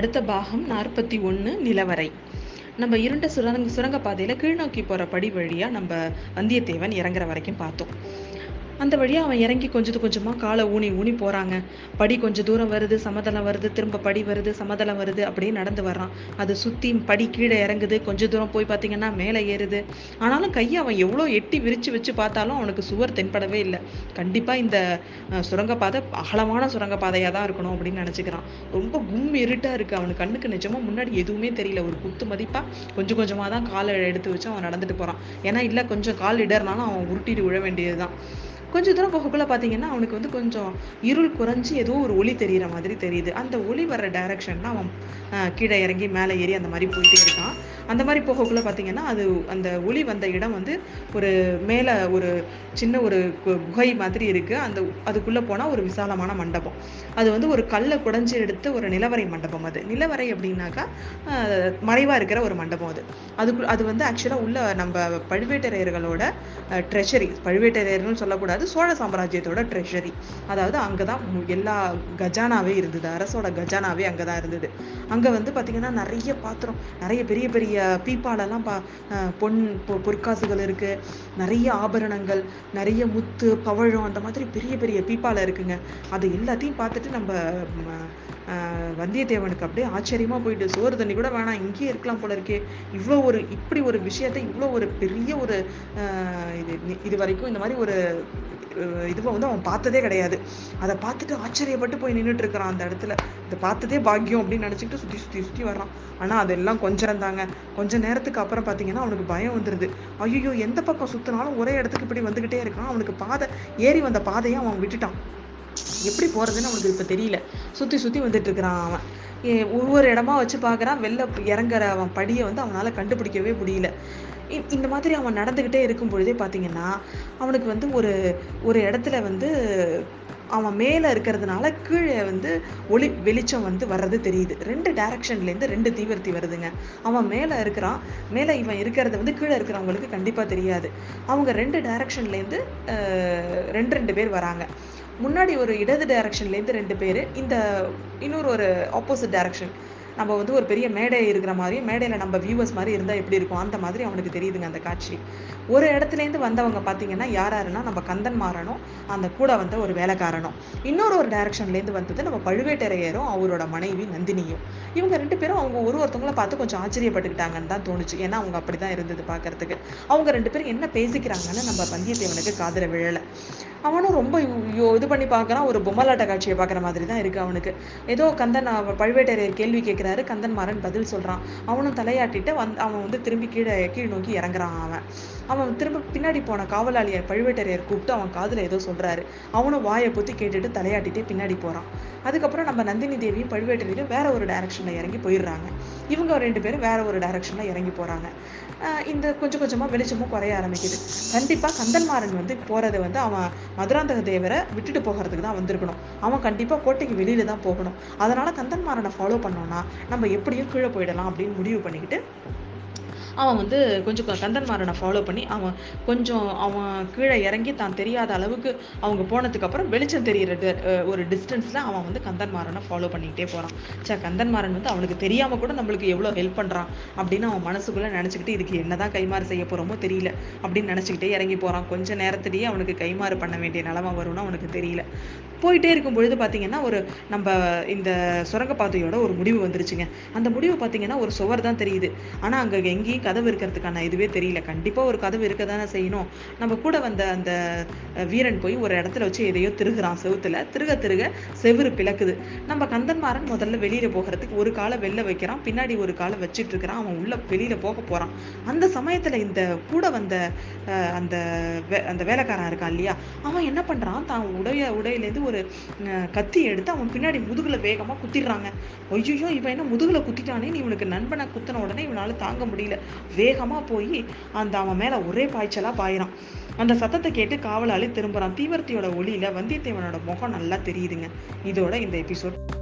அடுத்த பாகம் நாற்பத்தி ஒன்று நிலவரை. நம்ம இருண்ட சுரங்க சுரங்கப்பாதையில் கீழ்நோக்கி போகிற படி வழியாக நம்ம வந்தியத்தேவன் இறங்குற வரைக்கும் பார்த்தோம். அந்த வழியாக அவன் இறங்கி கொஞ்சம் கொஞ்சமாக காலை ஊனி ஊனி போகிறாங்க படி கொஞ்சம் தூரம் வருது சமதளம் வருது திரும்ப படி வருது சமதளம் வருது அப்படியே நடந்து வர்றான். அது சுற்றி படி கீழே இறங்குது கொஞ்சம் தூரம் போய் பார்த்தீங்கன்னா மேலே ஏறுது. ஆனாலும் கையை அவன் எவ்வளோ எட்டி விரித்து வச்சு பார்த்தாலும் அவனுக்கு சுவர் தென்படவே இல்லை. கண்டிப்பாக இந்த சுரங்கப்பாதை அகலமான சுரங்கப்பாதையாக தான் இருக்கணும் அப்படின்னு நினச்சிக்கிறான். ரொம்ப கும் இருட்டாக இருக்குது அவனுக்கு கண்ணுக்கு நிஜமாக முன்னாடி எதுவுமே தெரியல. ஒரு குத்து மதிப்பாக கொஞ்சம் கொஞ்சமாக தான் காலை எடுத்து வச்சு அவன் நடந்துட்டு போகிறான் ஏன்னா இல்லை கொஞ்சம் கால் இடர்னாலும் அவன் உருட்டிட்டு விழ வேண்டியது தான் கொஞ்சம் தூரம் போகக்குள்ள பார்த்தீங்கன்னா அவனுக்கு வந்து கொஞ்சம் இருள் குறைஞ்சி ஏதோ ஒரு ஒளி தெரிகிற மாதிரி தெரியுது. அந்த ஒளி வர்ற டைரக்ஷன் அவன் கீழே இறங்கி மேலே ஏறி அந்த மாதிரி போயிட்டே இருக்கான். அந்த மாதிரி போகக்குள்ளே பார்த்தீங்கன்னா அது அந்த ஒளி வந்த இடம் வந்து ஒரு மேலே ஒரு சின்ன ஒரு கு- குகை மாதிரி இருக்குது அந்த அதுக்குள்ளே போனால் ஒரு விசாலமான மண்டபம். அது வந்து ஒரு கல்லை குடைஞ்சி எடுத்து ஒரு நிலவரை மண்டபம் அது. நிலவரை அப்படின்னாக்கா மறைவாக இருக்கிற ஒரு மண்டபம் அது. அதுக்கு அது வந்து ஆக்சுவலாக உள்ள நம்ம பழுவேட்டரையர்களோட ட்ரெஷரி பழுவேட்டரையர்னு சொல்லக்கூடாது. சோழ சாம்ராஜ்யத்தோட ட்ரெஷரி அதாவது அங்கே தான் எல்லா கஜானாவே இருந்தது. அரசோட கஜானாவே அங்கே தான் இருந்தது. அங்கே வந்து பார்த்திங்கன்னா நிறைய பாத்திரம் நிறைய பெரிய பெரிய பீப்பாலெல்லாம் பா பொன் பொ- பொற்காசுகள் இருக்குது நிறைய ஆபரணங்கள் நிறைய முத்து பவழம் அந்த மாதிரி பெரிய பெரிய பீப்பாலை இருக்குங்க. அது எல்லாத்தையும் பார்த்துட்டு நம்ம வந்தியத்தேவனுக்கு அப்படியே ஆச்சரியமாக போயிட்டு சோறு தண்ணி கூட வேணாம் இங்கேயே இருக்கலாம் போல இருக்கே. இவ்வளோ ஒரு இப்படி ஒரு விஷயத்தை இவ்வளோ ஒரு பெரிய ஒரு இது இது வரைக்கும் இந்த மாதிரி ஒரு இதுவை வந்து அவன் பார்த்ததே கிடையாது. அதை பார்த்துட்டு ஆச்சரியப்பட்டு போய் நின்றுட்டு இருக்கிறான் அந்த இடத்துல. இதை பார்த்ததே பாக்கியம் அப்படின்னு நினச்சிக்கிட்டு சுற்றி சுற்றி சுற்றி வர்றான். ஆனால் அதெல்லாம் கொஞ்சம் தாங்க கொஞ்ச நேரத்துக்கு அப்புறம் பார்த்தீங்கன்னா அவனுக்கு பயம் வந்துடுது ஐயோ எந்த பக்கம் சுற்றினாலும் ஒரே இடத்துக்கு இப்படி வந்துக்கிட்டே இருக்கான். அவனுக்கு பாதை ஏறி வந்த பாதையை அவன் விட்டுட்டான். எப்படி போகிறதுன்னு அவனுக்கு இப்போ தெரியல. சுற்றி சுற்றி வந்துட்டு இருக்கிறான் அவன். ஏ- ஒவ்வொரு இடமா வச்சு பார்க்குறான் வெளில இறங்குற அவன் படியை வந்து அவனால் கண்டுபிடிக்கவே முடியல. இந்த மாதிரி அவன் நடந்துக்கிட்டே இருக்கும் பொழுதே பார்த்தீங்கன்னா அவனுக்கு வந்து ஒரு ஒரு இடத்துல வந்து அவன் மேலே இருக்கிறதுனால கீழே வந்து ஒளி வெளிச்சம் வந்து வர்றது தெரியுது. ரெண்டு டைரக்ஷன்லேருந்து ரெண்டு தீவிரத்தி வருதுங்க. அவன் மேலே இருக்கிறான். மேலே இவன் இருக்கிறது வந்து கீழே இருக்கிறவங்களுக்கு கண்டிப்பாக தெரியாது. அவங்க ரெண்டு டைரக்ஷன்லேருந்து ரெண்டு ரெண்டு பேர் வராங்க. முன்னாடி ஒரு இடது டைரக்ஷன்லேருந்து ரெண்டு பேர் இந்த இன்னொரு ஒரு ஆப்போசிட் டைரக்ஷன் நம்ம வந்து ஒரு பெரிய மேடை இருக்கிற மாதிரி மேடையில் நம்ம வியூவர்ஸ் மாதிரி இருந்தால் எப்படி இருக்கும்? அந்த மாதிரி அவனுக்கு தெரியுதுங்க அந்த காட்சி. ஒரு இடத்துலேருந்து வந்தவங்க பார்த்தீங்கன்னா யார் யாருன்னா நம்ம கந்தன் மாறனும் அந்த கூட வந்த ஒரு வேலைக்காரனும். இன்னொரு ஒரு டைரக்ஷன்லேருந்து வந்தது நம்ம பழுவேட்டரையரும் அவரோட மனைவி நந்தினியும். இவங்க ரெண்டு பேரும் அவங்க ஒரு ஒருத்தவங்கள பார்த்து கொஞ்சம் ஆச்சரியப்பட்டுக்கிட்டாங்கன்னு தான் தோணுச்சு. ஏன்னா அவங்க அப்படி தான் இருந்தது பார்க்கறதுக்கு. அவங்க ரெண்டு பேரும் என்ன பேசிக்கிறாங்கன்னு நம்ம வந்தியத்தேவனுக்கு காதில் விழலை. அவனும் ரொம்ப இது பண்ணி பார்க்குறான். ஒரு பொம்மலாட்ட காட்சியை பார்க்குற மாதிரி தான் இருக்குது அவனுக்கு. ஏதோ கந்தன் பழுவேட்டரையர் கேள்வி கேட்குறாரு. கந்தன் மாறன் பதில் சொல்கிறான் அவனும் தலையாட்டிட்டு வந் அவன் வந்து திரும்பி கீழே கீழ் நோக்கி இறங்குறான் அவன். அவன் திரும்ப பின்னாடி போன காவலாளியை பழுவேட்டரையர் கூப்பிட்டு அவன் காதில் ஏதோ சொல்கிறாரு அவனும் வாயை பொத்தி கேட்டுட்டு தலையாட்டிட்டே பின்னாடி போகிறான் அதுக்கப்புறம் நம்ம நந்தினி தேவியும் பழுவேட்டரையரும் வேற ஒரு டைரக்ஷனில் இறங்கி போயிடுறாங்க. இவங்க ரெண்டு பேரும் வேற ஒரு டைரக்ஷனில் இறங்கி போகிறாங்க இந்த கொஞ்சம் கொஞ்சமாக வெளிச்சமும் குறைய ஆரம்பிக்குது. கண்டிப்பாக கந்தன்மாறன் வந்து போகிறது வந்து அவன் மதுராந்தக தேவரை விட்டுட்டு போகிறதுக்கு தான் வந்திருக்கணும். அவன் கண்டிப்பாக கோட்டைக்கு வெளியில் தான் போகணும். அதனால் கந்தன்மாறனை ஃபாலோ பண்ணோன்னா நம்ம எப்படியும் கீழே போயிடலாம் அப்படின்னு முடிவு பண்ணிக்கிட்டு அவன் வந்து கொஞ்சம் கந்தன்மாரனை கந்தன்மாறனை ஃபாலோ பண்ணி அவன் கொஞ்சம் அவன் கீழே இறங்கி தான் தெரியாத அளவுக்கு அவங்க போனதுக்கப்புறம் வெளிச்சம் தெரியிற ஒரு டிஸ்டன்ஸில் அவன் வந்து கந்தன்மாறனை ஃபாலோ பண்ணிக்கிட்டே போகிறான் சே கந்தன்மாரன் வந்து அவனுக்கு தெரியாமல் கூட நம்மளுக்கு எவ்வளோ ஹெல்ப் பண்ணுறான் அப்படின்னு அவன் மனசுக்குள்ளே நினச்சிக்கிட்டு இதுக்கு என்னதான் கைமாறு செய்ய போகிறோமோ தெரியல அப்படின்னு நினச்சிக்கிட்டே இறங்கி போகிறான் கொஞ்சம் நேரத்திலேயே அவனுக்கு கைமாறு பண்ண வேண்டிய நிலமை வரும்னு அவனுக்கு தெரியல. போயிட்டே இருக்கும் பொழுது பார்த்தீங்கன்னா ஒரு நம்ம இந்த சுரங்கப்பாதையோட ஒரு முடிவு வந்துருச்சுங்க. அந்த முடிவு பார்த்தீங்கன்னா ஒரு சுவர் தான் தெரியுது. ஆனால் அங்கே எங்கேயும் கதவு இருக்கிறதுக்கான இதுவே தெரியல. கண்டிப்பாக ஒரு கதவு இருக்க தானே செய்யணும். நம்ம கூட வந்த அந்த வீரன் போய் ஒரு இடத்துல வச்சு எதையோ திருகுறான் செவுத்துல. திருக திருக செவுரு பிளக்குது. நம்ம கந்தன்மாரன் முதல்ல வெளியில் போகிறதுக்கு ஒரு காலை வெளில வைக்கிறான். பின்னாடி ஒரு காலை வச்சுட்டு இருக்கிறான். அவன் உள்ள வெளியில் போக போகிறான் அந்த சமயத்தில் இந்த கூட வந்த அந்த வே- அந்த வேலைக்காரன் இருக்கான் இல்லையா? அவன் என்ன பண்ணுறான் தான் உடைய உடையிலேருந்து ஒரு கத்தி எடுத்து அவன் பின்னாடி முதுகில் வேகமாக குத்திடுறாங்க. ஐயோ இவன் என்ன முதுகில் குத்திட்டானே? இவனுக்கு நண்பனை குத்தின உடனே இவனால் தாங்க முடியல. வேகமா போய் அந்த அவன் மேல ஒரே பாய்ச்சலா பாயிறான். அந்த சத்தத்தை கேட்டு காவலாளி திரும்புறான். தீவர்த்தியோட ஒளியில வந்தியத்தேவனோட முகம் நல்லா தெரியுதுங்க. இதோட இந்த எபிசோட்